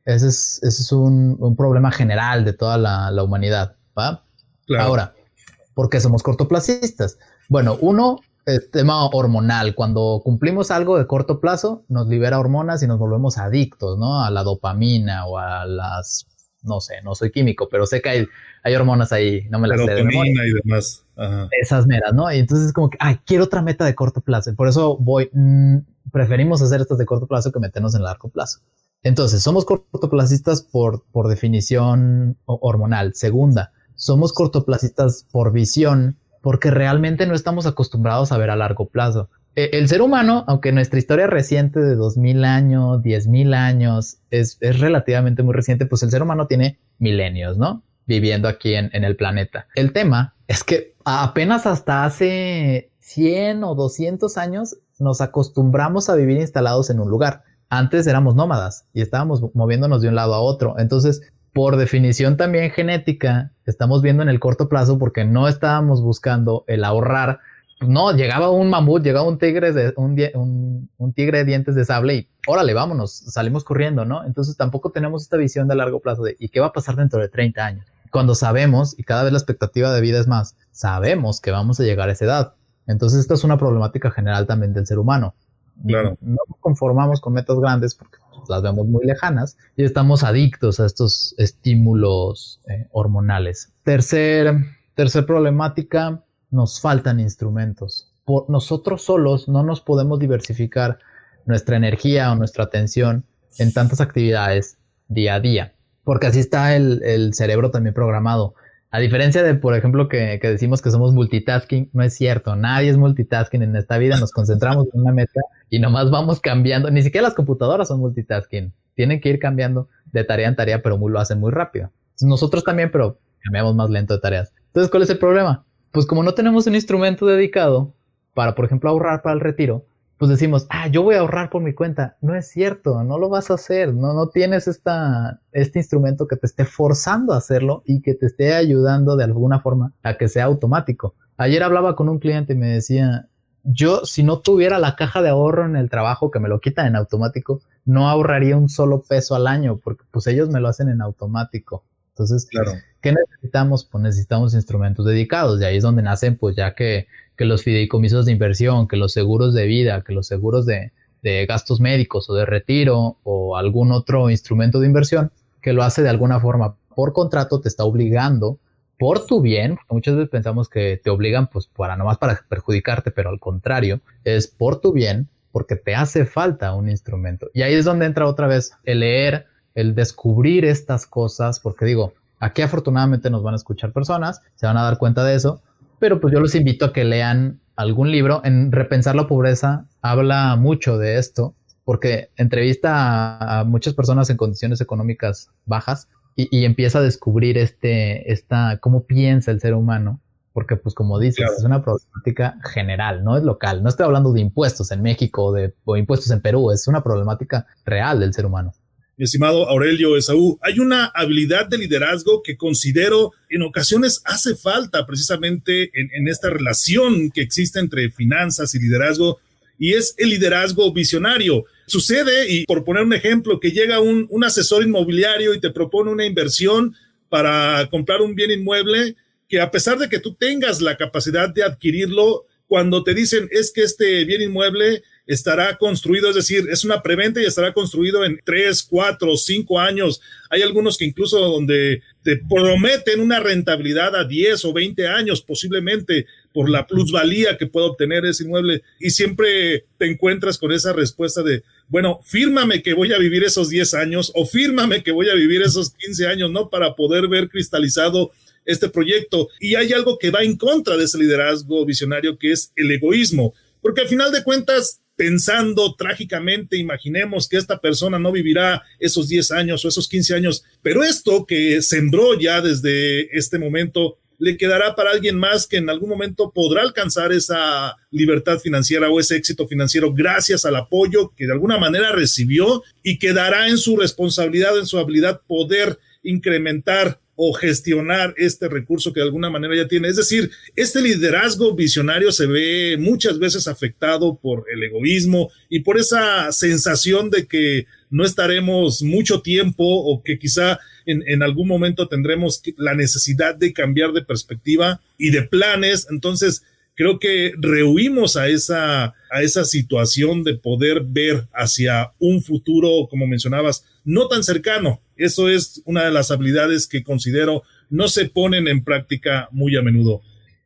Ese es, ese es un, un, problema general de toda la, la humanidad, ¿va? Ahora, ¿por qué somos cortoplacistas? Bueno, uno, el tema hormonal. Cuando cumplimos algo de corto plazo, nos libera hormonas y nos volvemos adictos, ¿no? A la dopamina o a las, no sé, no soy químico, pero sé que hay, hay hormonas ahí, no me las sé de memoria. y demás. Esas meras, ¿no? Y entonces es como que, ay, quiero otra meta de corto plazo. Por eso voy, mm, preferimos hacer estas de corto plazo que meternos en largo plazo. Entonces, somos cortoplacistas por, por definición hormonal. Segunda, somos cortoplacistas por visión, porque realmente no estamos acostumbrados a ver a largo plazo. E, el ser humano, aunque nuestra historia reciente de 2000 años, 10.000 años, es, es, relativamente muy reciente, pues el ser humano tiene milenios, ¿no? Viviendo aquí en, en el planeta. El tema es que apenas hasta hace 100 o 200 años nos acostumbramos a vivir instalados en un lugar. Antes éramos nómadas y estábamos moviéndonos de un lado a otro. Entonces, por definición también genética, estamos viendo en el corto plazo porque no estábamos buscando el ahorrar. No, llegaba un mamut, llegaba un tigre de, un, tigre de dientes de sable y órale, vámonos, salimos corriendo, ¿no? Entonces tampoco tenemos esta visión de largo plazo de ¿y qué va a pasar dentro de 30 años? Cuando sabemos, y cada vez la expectativa de vida es más, sabemos que vamos a llegar a esa edad. Entonces esta es una problemática general también del ser humano No nos conformamos con metas grandes porque las vemos muy lejanas y estamos adictos a estos estímulos eh, hormonales. Tercer, tercer problemática, nos faltan instrumentos. Por nosotros solos no nos podemos diversificar nuestra energía o nuestra atención en tantas actividades día a día, porque así está el, el cerebro también programado. A diferencia de, por ejemplo, que, decimos que somos multitasking, no es cierto. Nadie es multitasking en esta vida. Nos concentramos en una meta y nomás vamos cambiando. Ni siquiera las computadoras son multitasking. Tienen que ir cambiando de tarea en tarea, pero lo hacen muy rápido. Nosotros también, pero cambiamos más lento de tareas. Entonces, ¿cuál es el problema? Pues como no tenemos un instrumento dedicado para, por ejemplo, ahorrar para el retiro, pues decimos, ah, yo voy a ahorrar por mi cuenta. No es cierto, no lo vas a hacer, no, no tienes esta, este instrumento que te esté forzando a hacerlo y que te esté ayudando de alguna forma a que sea automático. Ayer hablaba con un cliente y me decía, yo si no tuviera la caja de ahorro en el trabajo que me lo quitan en automático, no ahorraría un solo peso al año porque pues ellos me lo hacen en automático. Entonces, claro. ¿qué necesitamos? Pues necesitamos instrumentos dedicados. Y ahí es donde nacen, pues ya que que los fideicomisos de inversión, que los seguros de vida, que los seguros de, gastos médicos o de retiro o algún otro instrumento de inversión que lo hace de alguna forma por contrato, te está obligando por tu bien, muchas veces pensamos que te obligan pues para nomás para perjudicarte, pero al contrario, es por tu bien, porque te hace falta un instrumento. Y ahí es donde entra otra vez el leer, el descubrir estas cosas, porque digo, aquí afortunadamente nos van a escuchar personas, se van a dar cuenta de eso, pero pues yo los invito a que lean algún libro. En Repensar la pobreza habla mucho de esto, porque entrevista a, muchas personas en condiciones económicas bajas y, empieza a descubrir este, esta, cómo piensa el ser humano. Porque, pues, como dices, es una problemática general, no es local. No estoy hablando de impuestos en México de, o impuestos en Perú, es una problemática real del ser humano mi estimado Aurelio Esaú, hay una habilidad de liderazgo que considero en ocasiones hace falta precisamente en, esta relación que existe entre finanzas y liderazgo, y es el liderazgo visionario. Sucede, y por poner un ejemplo, que llega un, un asesor inmobiliario y te propone una inversión para comprar un bien inmueble, que a pesar de que tú tengas la capacidad de adquirirlo, cuando te dicen es que este bien inmueble estará construido, es decir, es una preventa y estará construido en tres, cuatro, cinco años. Hay algunos que incluso donde te prometen una rentabilidad a 10 o 20 años posiblemente por la plusvalía que pueda obtener ese inmueble y siempre te encuentras con esa respuesta de, bueno, fírmame que voy a vivir esos 10 años o fírmame que voy a vivir esos 15 años, ¿no? Para poder ver cristalizado este proyecto. Y hay algo que va en contra de ese liderazgo visionario que es el egoísmo, porque al final de cuentas pensando trágicamente, imaginemos que esta persona no vivirá esos 10 años o esos 15 años, pero esto que sembró ya desde este momento le quedará para alguien más que en algún momento podrá alcanzar esa libertad financiera o ese éxito financiero gracias al apoyo que de alguna manera recibió y quedará en su responsabilidad, en su habilidad poder incrementar o gestionar este recurso que de alguna manera ya tiene. Es decir, este liderazgo visionario se ve muchas veces afectado por el egoísmo y por esa sensación de que no estaremos mucho tiempo o que quizá en, en algún momento tendremos la necesidad de cambiar de perspectiva y de planes. Entonces, creo que rehuimos a esa, a esa situación de poder ver hacia un futuro, como mencionabas, no tan cercano. Eso es una de las habilidades que considero no se ponen en práctica muy a menudo.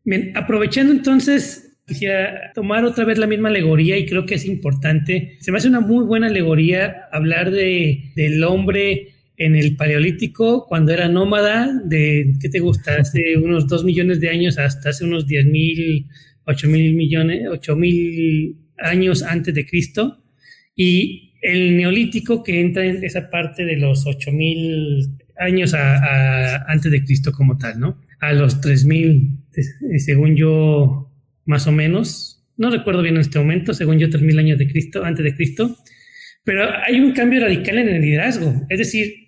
Bien, aprovechando entonces, quisiera tomar otra vez la misma alegoría y creo que es importante. Se me hace una muy buena alegoría hablar de, del hombre en el paleolítico cuando era nómada de, ¿qué te gusta? Hace unos dos millones de años hasta hace unos diez mil, ocho mil millones, ocho mil años antes de Cristo. Y el neolítico que entra en esa parte de los 8000 años antes de Cristo como tal, ¿no? A los 3000, eh, según yo, más o menos. No recuerdo bien en este momento, según yo, 3000 años de Cristo, antes de Cristo. Pero hay un cambio radical en el liderazgo. Es decir,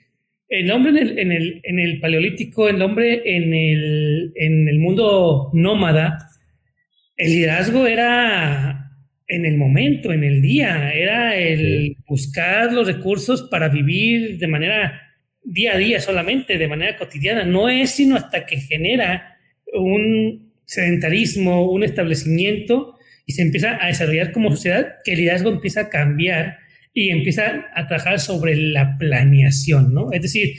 el hombre en el, en el, en el paleolítico, el hombre en el, en el mundo nómada, el liderazgo era en el momento, en el día, era el buscar los recursos para vivir de manera día a día solamente, de manera cotidiana. No es sino hasta que genera un sedentarismo, un establecimiento y se empieza a desarrollar como sociedad, que el liderazgo empieza a cambiar y empieza a trabajar sobre la planeación, ¿no? Es decir,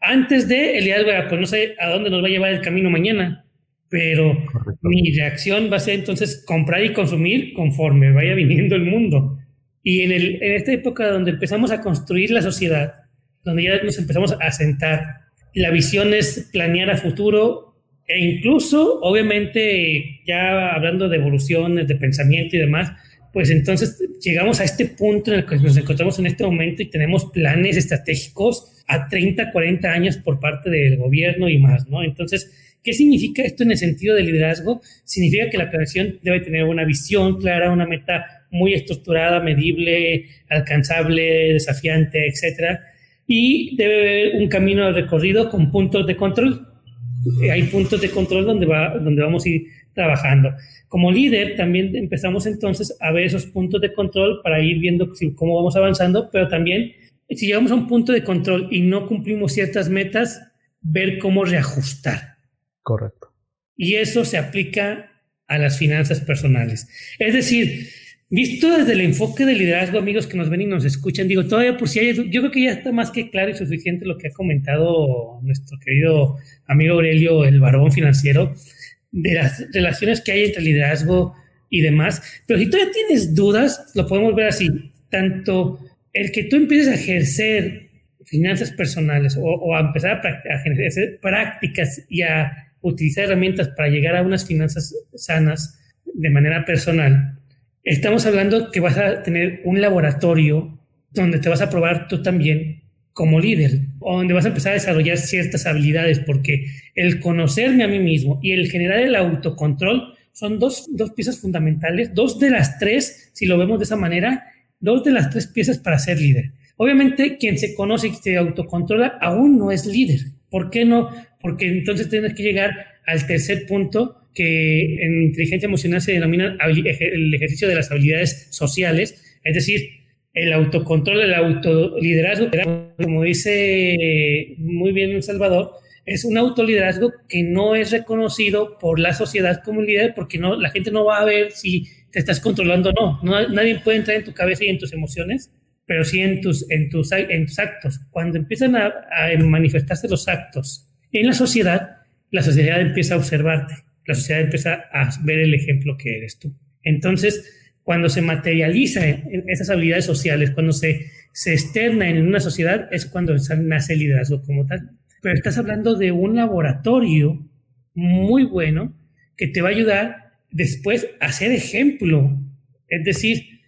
antes de el liderazgo era, pues no sé a dónde nos va a llevar el camino mañana, pero mi reacción va a ser entonces comprar y consumir conforme vaya viniendo el mundo. Y en, el, en esta época donde empezamos a construir la sociedad, donde ya nos empezamos a sentar, la visión es planear a futuro e incluso, obviamente, ya hablando de evoluciones, de pensamiento y demás, pues entonces llegamos a este punto en el que nos encontramos en este momento y tenemos planes estratégicos a 30, 40 años por parte del gobierno y más, ¿no? Entonces, ¿qué significa esto en el sentido de liderazgo? Significa que la planeación debe tener una visión clara, una meta muy estructurada, medible, alcanzable, desafiante, etcétera, y debe haber un camino de recorrido con puntos de control hay puntos de control donde, va, donde vamos a ir trabajando. Como líder, también empezamos entonces a ver esos puntos de control para ir viendo cómo vamos avanzando, pero también si llegamos a un punto de control y no cumplimos ciertas metas, ver cómo reajustar. Correcto. Y eso se aplica a las finanzas personales. Es decir, Visto desde el enfoque del liderazgo, amigos que nos ven y nos escuchan, digo, todavía por si hay, yo creo que ya está más que claro y suficiente lo que ha comentado nuestro querido amigo Aurelio, el varón financiero, de las relaciones que hay entre liderazgo y demás. Pero si todavía tienes dudas, lo podemos ver así, tanto el que tú empieces a ejercer finanzas personales o, a empezar a, a ejercer prácticas y a utilizar herramientas para llegar a unas finanzas sanas de manera personal, Estamos hablando que vas a tener un laboratorio donde te vas a probar tú también como líder, donde vas a empezar a desarrollar ciertas habilidades, porque el conocerme a mí mismo y el generar el autocontrol son dos, dos piezas fundamentales, dos de las tres, si lo vemos de esa manera, dos de las tres piezas para ser líder. Obviamente, quien se conoce y se autocontrola aún no es líder. ¿Por qué no? Porque entonces tienes que llegar al tercer punto, que en inteligencia emocional se denomina el ejercicio de las habilidades sociales, es decir, el autocontrol, el autoliderazgo, como dice muy bien El Salvador, es un autoliderazgo que no es reconocido por la sociedad como líder porque no, la gente no va a ver si te estás controlando o no. Nadie puede entrar en tu cabeza y en tus emociones, pero sí en tus, en tus, actos. Cuando empiezan a, a manifestarse los actos en la sociedad, la sociedad empieza a observarte la sociedad empieza a ver el ejemplo que eres tú. Entonces, cuando se materializa en esas habilidades sociales, cuando se, se externa en una sociedad, es cuando nace el liderazgo como tal. Pero estás hablando de un laboratorio muy bueno que te va a ayudar después a ser ejemplo. Es decir,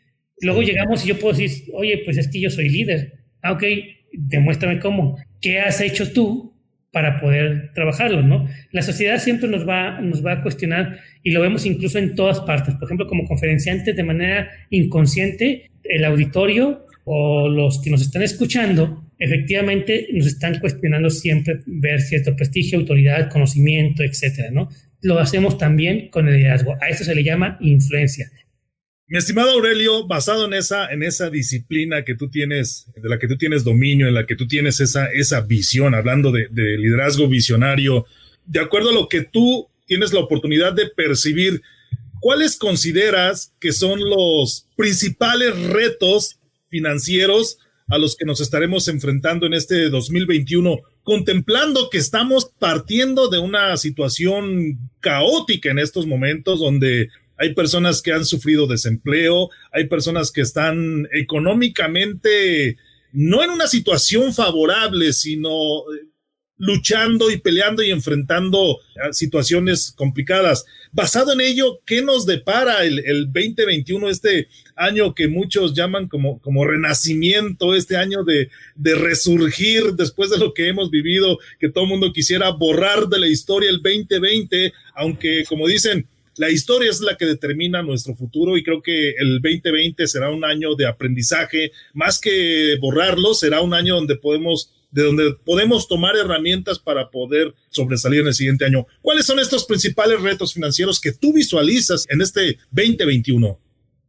luego llegamos y yo puedo decir, oye, pues es que yo soy líder. Ah, ok, demuéstrame cómo. ¿Qué has hecho tú para poder trabajarlo, ¿no? La sociedad siempre nos va, nos va a cuestionar y lo vemos incluso en todas partes. Por ejemplo, como conferenciantes de manera inconsciente, el auditorio o los que nos están escuchando, efectivamente nos están cuestionando siempre ver cierto prestigio, autoridad, conocimiento, etcétera, ¿no? Lo hacemos también con el liderazgo. A eso se le llama influencia. Mi estimado Aurelio, basado en esa, en esa disciplina que tú tienes, de la que tú tienes dominio, en la que tú tienes esa, esa visión, hablando de, de liderazgo visionario, de acuerdo a lo que tú tienes la oportunidad de percibir, ¿cuáles consideras que son los principales retos financieros a los que nos estaremos enfrentando en este 2021, contemplando que estamos partiendo de una situación caótica en estos momentos donde hay personas que han sufrido desempleo, hay personas que están económicamente no en una situación favorable, sino eh, luchando y peleando y enfrentando situaciones complicadas. Basado en ello, ¿qué nos depara el, 2021, este año que muchos llaman como, como renacimiento, este año de, de resurgir después de lo que hemos vivido, que todo el mundo quisiera borrar de la historia el 2020, aunque como dicen, la historia es la que determina nuestro futuro y creo que el 2020 será un año de aprendizaje, más que borrarlo, será un año donde podemos de donde podemos tomar herramientas para poder sobresalir en el siguiente año. ¿Cuáles son estos principales retos financieros que tú visualizas en este 2021?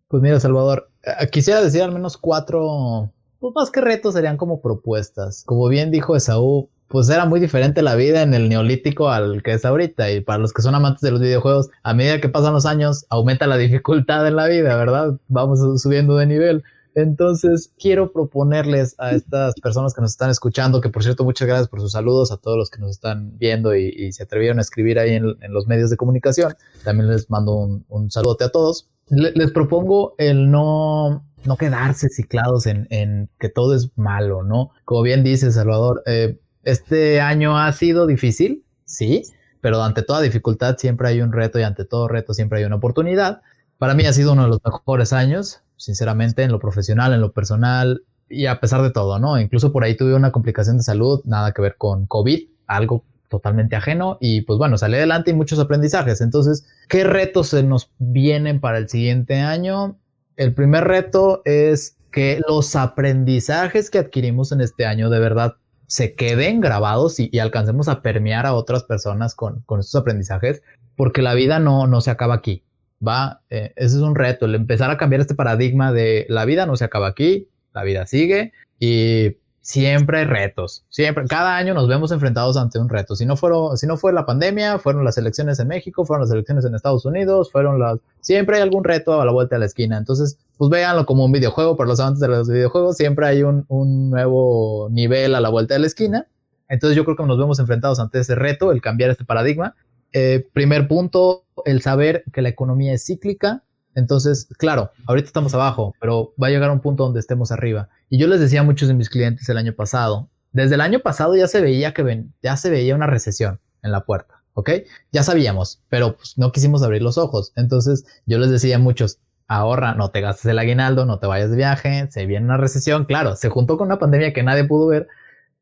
Pues mira, Salvador, eh, quisiera decir al menos cuatro, pues más que retos serían como propuestas. Como bien dijo Esaú, pues era muy diferente la vida en el neolítico al que es ahorita. Y para los que son amantes de los videojuegos, a medida que pasan los años, aumenta la dificultad en la vida, ¿verdad? Vamos subiendo de nivel. Entonces, quiero proponerles a estas personas que nos están escuchando, que por cierto, muchas gracias por sus saludos a todos los que nos están viendo y, se atrevieron a escribir ahí en, los medios de comunicación. También les mando un, un saludote a todos. les propongo el no, no quedarse ciclados en, que todo es malo, ¿no? Como bien dice Salvador, eh, este año ha sido difícil, sí, pero ante toda dificultad siempre hay un reto y ante todo reto siempre hay una oportunidad. Para mí ha sido uno de los mejores años sinceramente, en lo profesional, en lo personal y a pesar de todo, ¿no? Incluso por ahí tuve una complicación de salud, nada que ver con COVID, algo totalmente ajeno y pues bueno, salí adelante y muchos aprendizajes. Entonces, ¿qué retos se nos vienen para el siguiente año? El primer reto es que los aprendizajes que adquirimos en este año de verdad se queden grabados y, alcancemos a permear a otras personas con, con estos aprendizajes, porque la vida no, no se acaba aquí va, eh, ese es un reto, el empezar a cambiar este paradigma de la vida no se acaba aquí, la vida sigue y siempre hay retos, siempre, cada año nos vemos enfrentados ante un reto. Si no, fueron, si no fue la pandemia, fueron las elecciones en México, fueron las elecciones en Estados Unidos, fueron las, siempre hay algún reto a la vuelta de la esquina. Entonces, pues véanlo como un videojuego, para los amantes de los videojuegos, siempre hay un, un nuevo nivel a la vuelta de la esquina. Entonces yo creo que nos vemos enfrentados ante ese reto, el cambiar este paradigma. Eh, primer punto, el saber que la economía es cíclica. Entonces, claro, ahorita estamos abajo, pero va a llegar un punto donde estemos arriba. Y yo les decía a muchos de mis clientes el año pasado, desde el año pasado ya se veía que ven, ya se veía una recesión en la puerta, ¿ok? Ya sabíamos, pero pues, no quisimos abrir los ojos. Entonces, yo les decía a muchos, ahorra, no te gastes el aguinaldo, no te vayas de viaje, se viene una recesión, claro, se juntó con una pandemia que nadie pudo ver,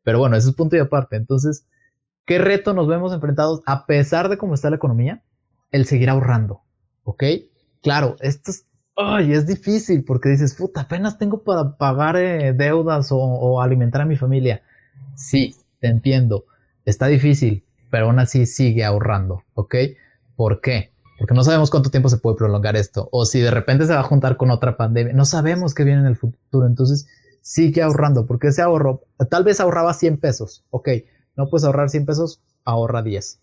pero bueno, eso es punto y aparte. Entonces, ¿Qué reto nos vemos enfrentados a pesar de cómo está la economía? El seguir ahorrando, ¿ok? Claro, esto es, ay, es difícil porque dices, puta, apenas tengo para pagar eh, deudas o, alimentar a mi familia. Sí, te entiendo, está difícil, pero aún así sigue ahorrando, ¿ok? ¿Por qué? Porque no sabemos cuánto tiempo se puede prolongar esto, o si de repente se va a juntar con otra pandemia, no sabemos qué viene en el futuro, entonces sigue ahorrando, porque ese ahorro, tal vez ahorraba 100 pesos, ok, no puedes ahorrar 100 pesos, ahorra 10.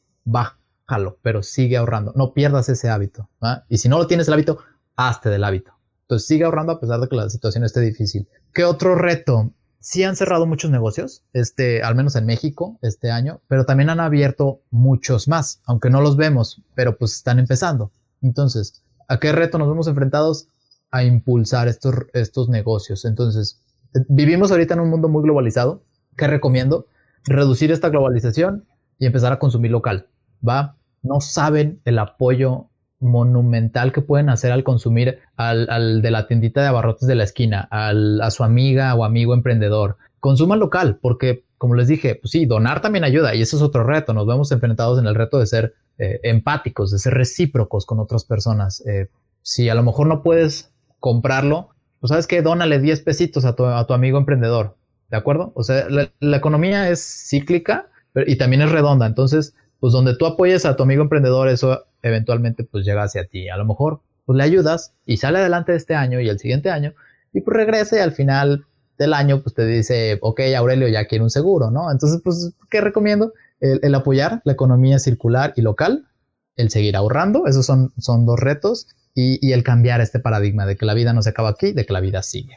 Bájalo, pero sigue ahorrando. No pierdas ese hábito. Y si no lo tienes el hábito, hazte del hábito. Entonces sigue ahorrando a pesar de que la situación esté difícil. ¿Qué otro reto? Sí han cerrado muchos negocios, este, al menos en México este año, pero también han abierto muchos más, aunque no los vemos, pero pues están empezando. Entonces, ¿a qué reto nos vemos enfrentados? A impulsar estos, estos negocios. Entonces, vivimos ahorita en un mundo muy globalizado. ¿Qué recomiendo? reducir esta globalización y empezar a consumir local. ¿Va? No saben el apoyo monumental que pueden hacer al consumir al, de la tiendita de abarrotes de la esquina, a su amiga o amigo emprendedor. Consuman local, porque como les dije, pues sí, donar también ayuda y eso es otro reto. Nos vemos enfrentados en el reto de ser eh, empáticos, de ser recíprocos con otras personas. Eh, si a lo mejor no puedes comprarlo, pues sabes que dónale 10 pesitos a tu, a tu amigo emprendedor. ¿De acuerdo? O sea, la, economía es cíclica y también es redonda. Entonces, pues donde tú apoyes a tu amigo emprendedor, eso eventualmente pues llega hacia ti. A lo mejor pues le ayudas y sale adelante este año y el siguiente año y pues regresa y al final del año pues te dice, ok, Aurelio ya quiere un seguro, ¿no? Entonces, pues, ¿qué recomiendo? El, apoyar la economía circular y local, el seguir ahorrando, esos son, son dos retos y el cambiar este paradigma de que la vida no se acaba aquí, de que la vida sigue.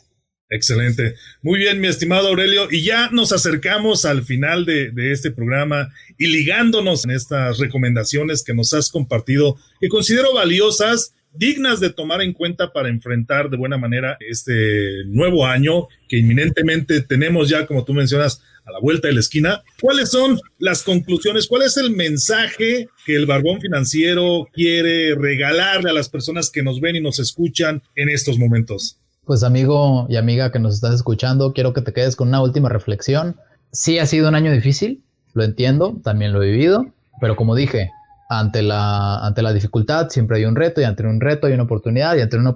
Excelente. Muy bien, mi estimado Aurelio. Y ya nos acercamos al final de, este programa y ligándonos en estas recomendaciones que nos has compartido, que considero valiosas, dignas de tomar en cuenta para enfrentar de buena manera este nuevo año que inminentemente tenemos ya, como tú mencionas, a la vuelta de la esquina. ¿Cuáles son las conclusiones? ¿Cuál es el mensaje que el Barbón Financiero quiere regalarle a las personas que nos ven y nos escuchan en estos momentos? Pues amigo y amiga que nos estás escuchando, quiero que te quedes con una última reflexión. Sí ha sido un año difícil, lo entiendo, también lo he vivido, pero como dije, ante la, ante la dificultad siempre hay un reto y ante un reto hay una oportunidad y ante una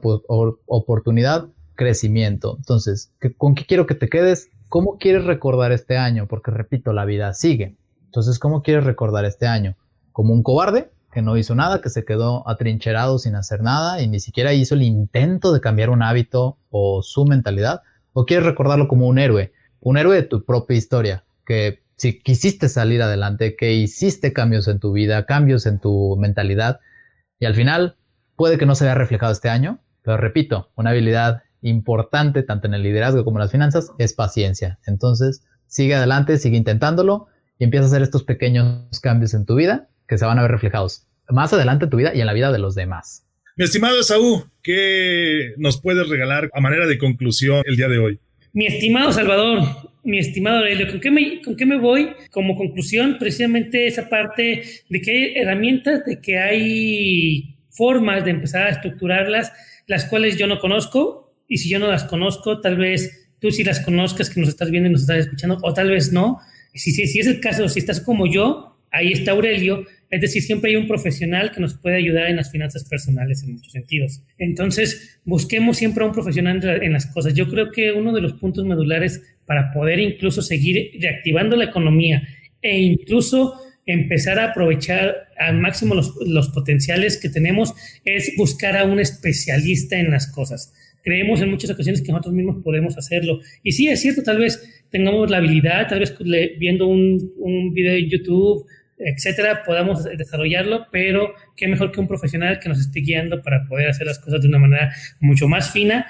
oportunidad crecimiento. Entonces, ¿con qué quiero que te quedes? ¿Cómo quieres recordar este año? Porque repito, la vida sigue. Entonces, ¿cómo quieres recordar este año? ¿Como un cobarde? Que no hizo nada, que se quedó atrincherado sin hacer nada y ni siquiera hizo el intento de cambiar un hábito o su mentalidad? ¿O quieres recordarlo como un héroe? Un héroe de tu propia historia, que si quisiste salir adelante, que hiciste cambios en tu vida, cambios en tu mentalidad, y al final puede que no se vea reflejado este año, pero repito, una habilidad importante tanto en el liderazgo como en las finanzas es paciencia. Entonces, sigue adelante, sigue intentándolo y empieza a hacer estos pequeños cambios en tu vida que se van a ver reflejados más adelante en tu vida y en la vida de los demás. Mi estimado Saúl, ¿qué nos puedes regalar a manera de conclusión el día de hoy? Mi estimado Salvador, mi estimado Aurelio, ¿con qué, me, ¿con qué me voy? Como conclusión, precisamente esa parte de que hay herramientas, de que hay formas de empezar a estructurarlas, las cuales yo no conozco, y si yo no las conozco, tal vez tú sí las conozcas, que nos estás viendo y nos estás escuchando, o tal vez no. Si, si, si es el caso, si estás como yo, ahí está Aurelio, es decir, siempre hay un profesional que nos puede ayudar en las finanzas personales en muchos sentidos. Entonces, busquemos siempre a un profesional en las cosas. Yo creo que uno de los puntos medulares para poder incluso seguir reactivando la economía e incluso empezar a aprovechar al máximo los, los potenciales que tenemos es buscar a un especialista en las cosas creemos en muchas ocasiones que nosotros mismos podemos hacerlo. Y sí, es cierto, tal vez tengamos la habilidad, tal vez viendo un, un video de YouTube etcétera, podamos desarrollarlo, pero qué mejor que un profesional que nos esté guiando para poder hacer las cosas de una manera mucho más fina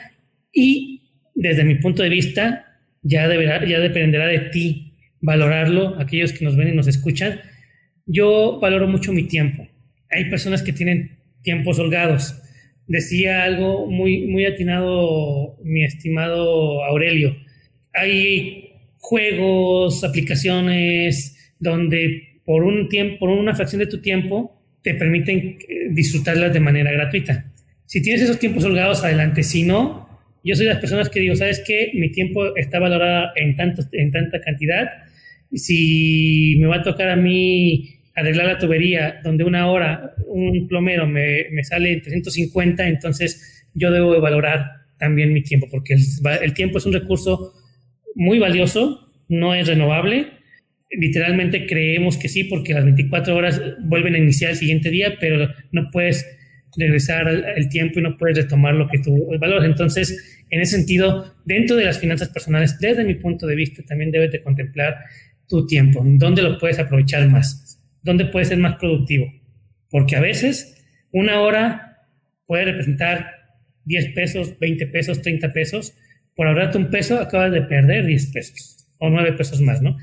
y desde mi punto de vista ya, deberá, ya dependerá de ti valorarlo, aquellos que nos ven y nos escuchan. Yo valoro mucho mi tiempo. Hay personas que tienen tiempos holgados. Decía algo muy, muy atinado mi estimado Aurelio. Hay juegos, aplicaciones donde por un tiempo, por una fracción de tu tiempo, te permiten eh, disfrutarlas de manera gratuita. Si tienes esos tiempos holgados, adelante. Si no, yo soy de las personas que digo, ¿sabes qué? Mi tiempo está valorado en, tanto, en tanta cantidad. Si me va a tocar a mí arreglar la tubería, donde una hora un plomero me, me sale en 350, entonces yo debo de valorar también mi tiempo, porque el tiempo es un recurso muy valioso, no es renovable literalmente creemos que sí, porque las 24 horas vuelven a iniciar el siguiente día, pero no puedes regresar el tiempo y no puedes retomar lo que tú valoras. Entonces, en ese sentido, dentro de las finanzas personales, desde mi punto de vista, también debes de contemplar tu tiempo, dónde lo puedes aprovechar más, dónde puedes ser más productivo. Porque a veces una hora puede representar 10 pesos, 20 pesos, 30 pesos. Por ahorrarte un peso, acabas de perder 10 pesos o 9 pesos más, ¿no?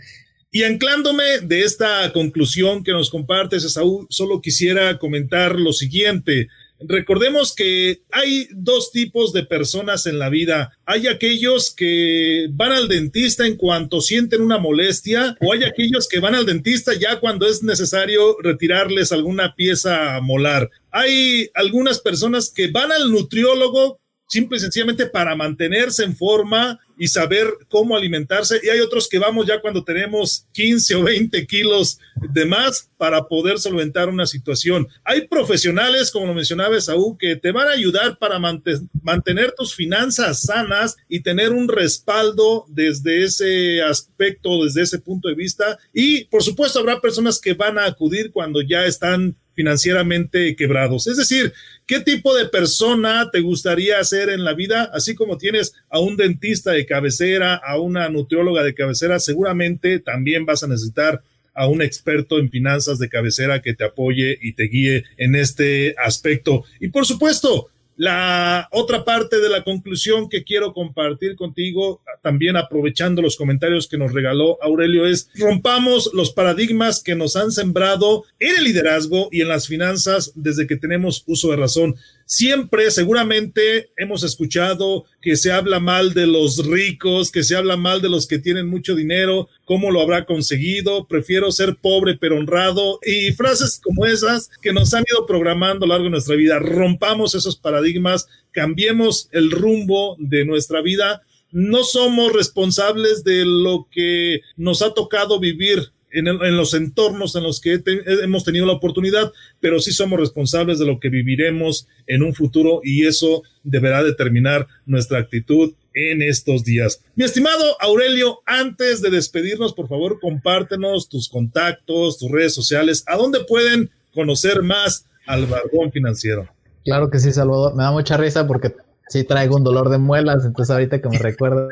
Y anclándome de esta conclusión que nos compartes, Saúl, solo quisiera comentar lo siguiente. Recordemos que hay dos tipos de personas en la vida. Hay aquellos que van al dentista en cuanto sienten una molestia o hay aquellos que van al dentista ya cuando es necesario retirarles alguna pieza molar. Hay algunas personas que van al nutriólogo simple y sencillamente para mantenerse en forma y saber cómo alimentarse. Y hay otros que vamos ya cuando tenemos 15 o 20 kilos de más para poder solventar una situación. Hay profesionales, como lo mencionaba Saúl, que te van a ayudar para mantener tus finanzas sanas y tener un respaldo desde ese aspecto, desde ese punto de vista. Y por supuesto habrá personas que van a acudir cuando ya están financieramente quebrados. Es decir, ¿qué tipo de persona te gustaría ser en la vida? Así como tienes a un dentista de cabecera, a una nutrióloga de cabecera, seguramente también vas a necesitar a un experto en finanzas de cabecera que te apoye y te guíe en este aspecto. Y por supuesto, la otra parte de la conclusión que quiero compartir contigo, también aprovechando los comentarios que nos regaló Aurelio, es rompamos los paradigmas que nos han sembrado en el liderazgo y en las finanzas desde que tenemos uso de razón. Siempre, seguramente, hemos escuchado que se habla mal de los ricos, que se habla mal de los que tienen mucho dinero, cómo lo habrá conseguido, prefiero ser pobre pero honrado y frases como esas que nos han ido programando a lo largo de nuestra vida. Rompamos esos paradigmas, cambiemos el rumbo de nuestra vida. No somos responsables de lo que nos ha tocado vivir en, los entornos en los que hemos tenido la oportunidad, pero sí somos responsables de lo que viviremos en un futuro y eso deberá determinar nuestra actitud en estos días. Mi estimado Aurelio, antes de despedirnos, por favor, compártenos tus contactos, tus redes sociales, a dónde pueden conocer más al Barbón Financiero. Claro que sí, Salvador. Me da mucha risa porque sí traigo un dolor de muelas, entonces ahorita que me recuerdo,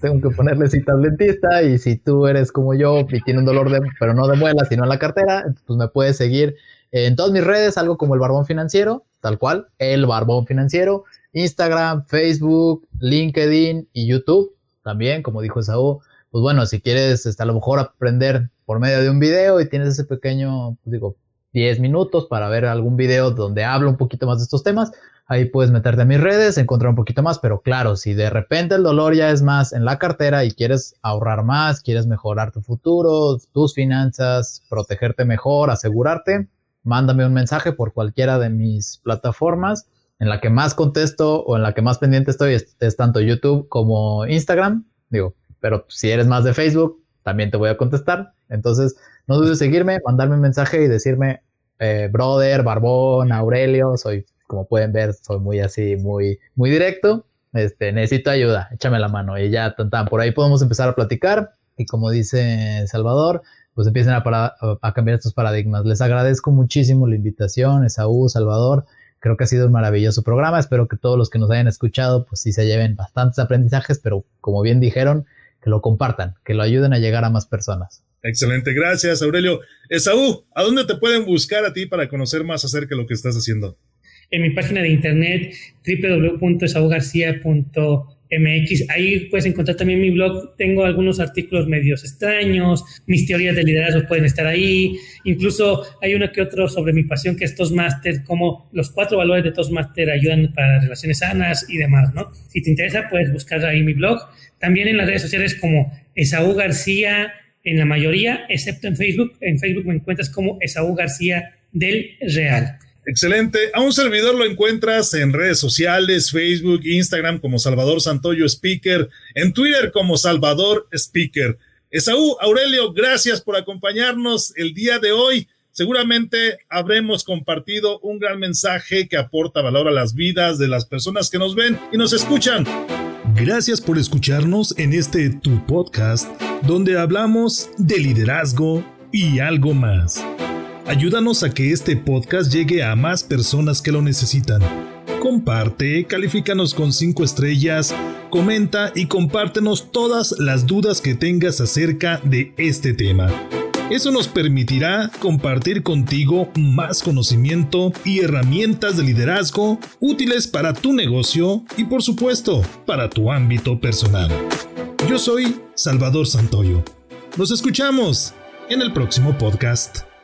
tengo que ponerle cita al dentista y si tú eres como yo y tiene un dolor de, pero no de muelas, sino en la cartera, pues me puedes seguir en todas mis redes, algo como el Barbón Financiero, tal cual, el Barbón Financiero, Instagram, Facebook, LinkedIn y YouTube, también, como dijo Saúl, pues bueno, si quieres este, a lo mejor aprender por medio de un video y tienes ese pequeño, pues digo, 10 minutos para ver algún video donde hablo un poquito más de estos temas, Ahí puedes meterte a mis redes, encontrar un poquito más, pero claro, si de repente el dolor ya es más en la cartera y quieres ahorrar más, quieres mejorar tu futuro, tus finanzas, protegerte mejor, asegurarte, mándame un mensaje por cualquiera de mis plataformas. En la que más contesto o en la que más pendiente estoy es, tanto YouTube como Instagram. Digo, pero si eres más de Facebook, también te voy a contestar. Entonces, no dudes seguirme, mandarme un mensaje y decirme, eh, brother, Barbón, Aurelio, soy como pueden ver, soy muy así, muy, muy directo. Este, necesito ayuda, échame la mano y ya, tan, tan, por ahí podemos empezar a platicar y como dice Salvador, pues empiecen a, a cambiar estos paradigmas. Les agradezco muchísimo la invitación, Esaú, Salvador. Creo que ha sido un maravilloso programa. Espero que todos los que nos hayan escuchado, pues sí se lleven bastantes aprendizajes, pero como bien dijeron, que lo compartan, que lo ayuden a llegar a más personas. Excelente, gracias Aurelio. Esaú, ¿a dónde te pueden buscar a ti para conocer más acerca de lo que estás haciendo? En mi página de internet www.esaugarcia.mx. Ahí puedes encontrar también mi blog. Tengo algunos artículos medios extraños, mis teorías de liderazgo pueden estar ahí. Incluso hay uno que otro sobre mi pasión que es Toastmaster, cómo los cuatro valores de Toastmaster ayudan para relaciones sanas y demás, ¿no? Si te interesa, puedes buscar ahí mi blog. También en las redes sociales como Esaú García, en la mayoría, excepto en Facebook. En Facebook me encuentras como Esaú García del Real. Excelente. A un servidor lo encuentras en redes sociales, Facebook, Instagram como Salvador Santoyo Speaker, en Twitter como Salvador Speaker. Esaú, Aurelio, gracias por acompañarnos el día de hoy. Seguramente habremos compartido un gran mensaje que aporta valor a las vidas de las personas que nos ven y nos escuchan. Gracias por escucharnos en este tu podcast donde hablamos de liderazgo y algo más. Ayúdanos a que este podcast llegue a más personas que lo necesitan. Comparte, califícanos con 5 estrellas, comenta y compártenos todas las dudas que tengas acerca de este tema. Eso nos permitirá compartir contigo más conocimiento y herramientas de liderazgo útiles para tu negocio y por supuesto para tu ámbito personal. Yo soy Salvador Santoyo. Nos escuchamos en el próximo podcast.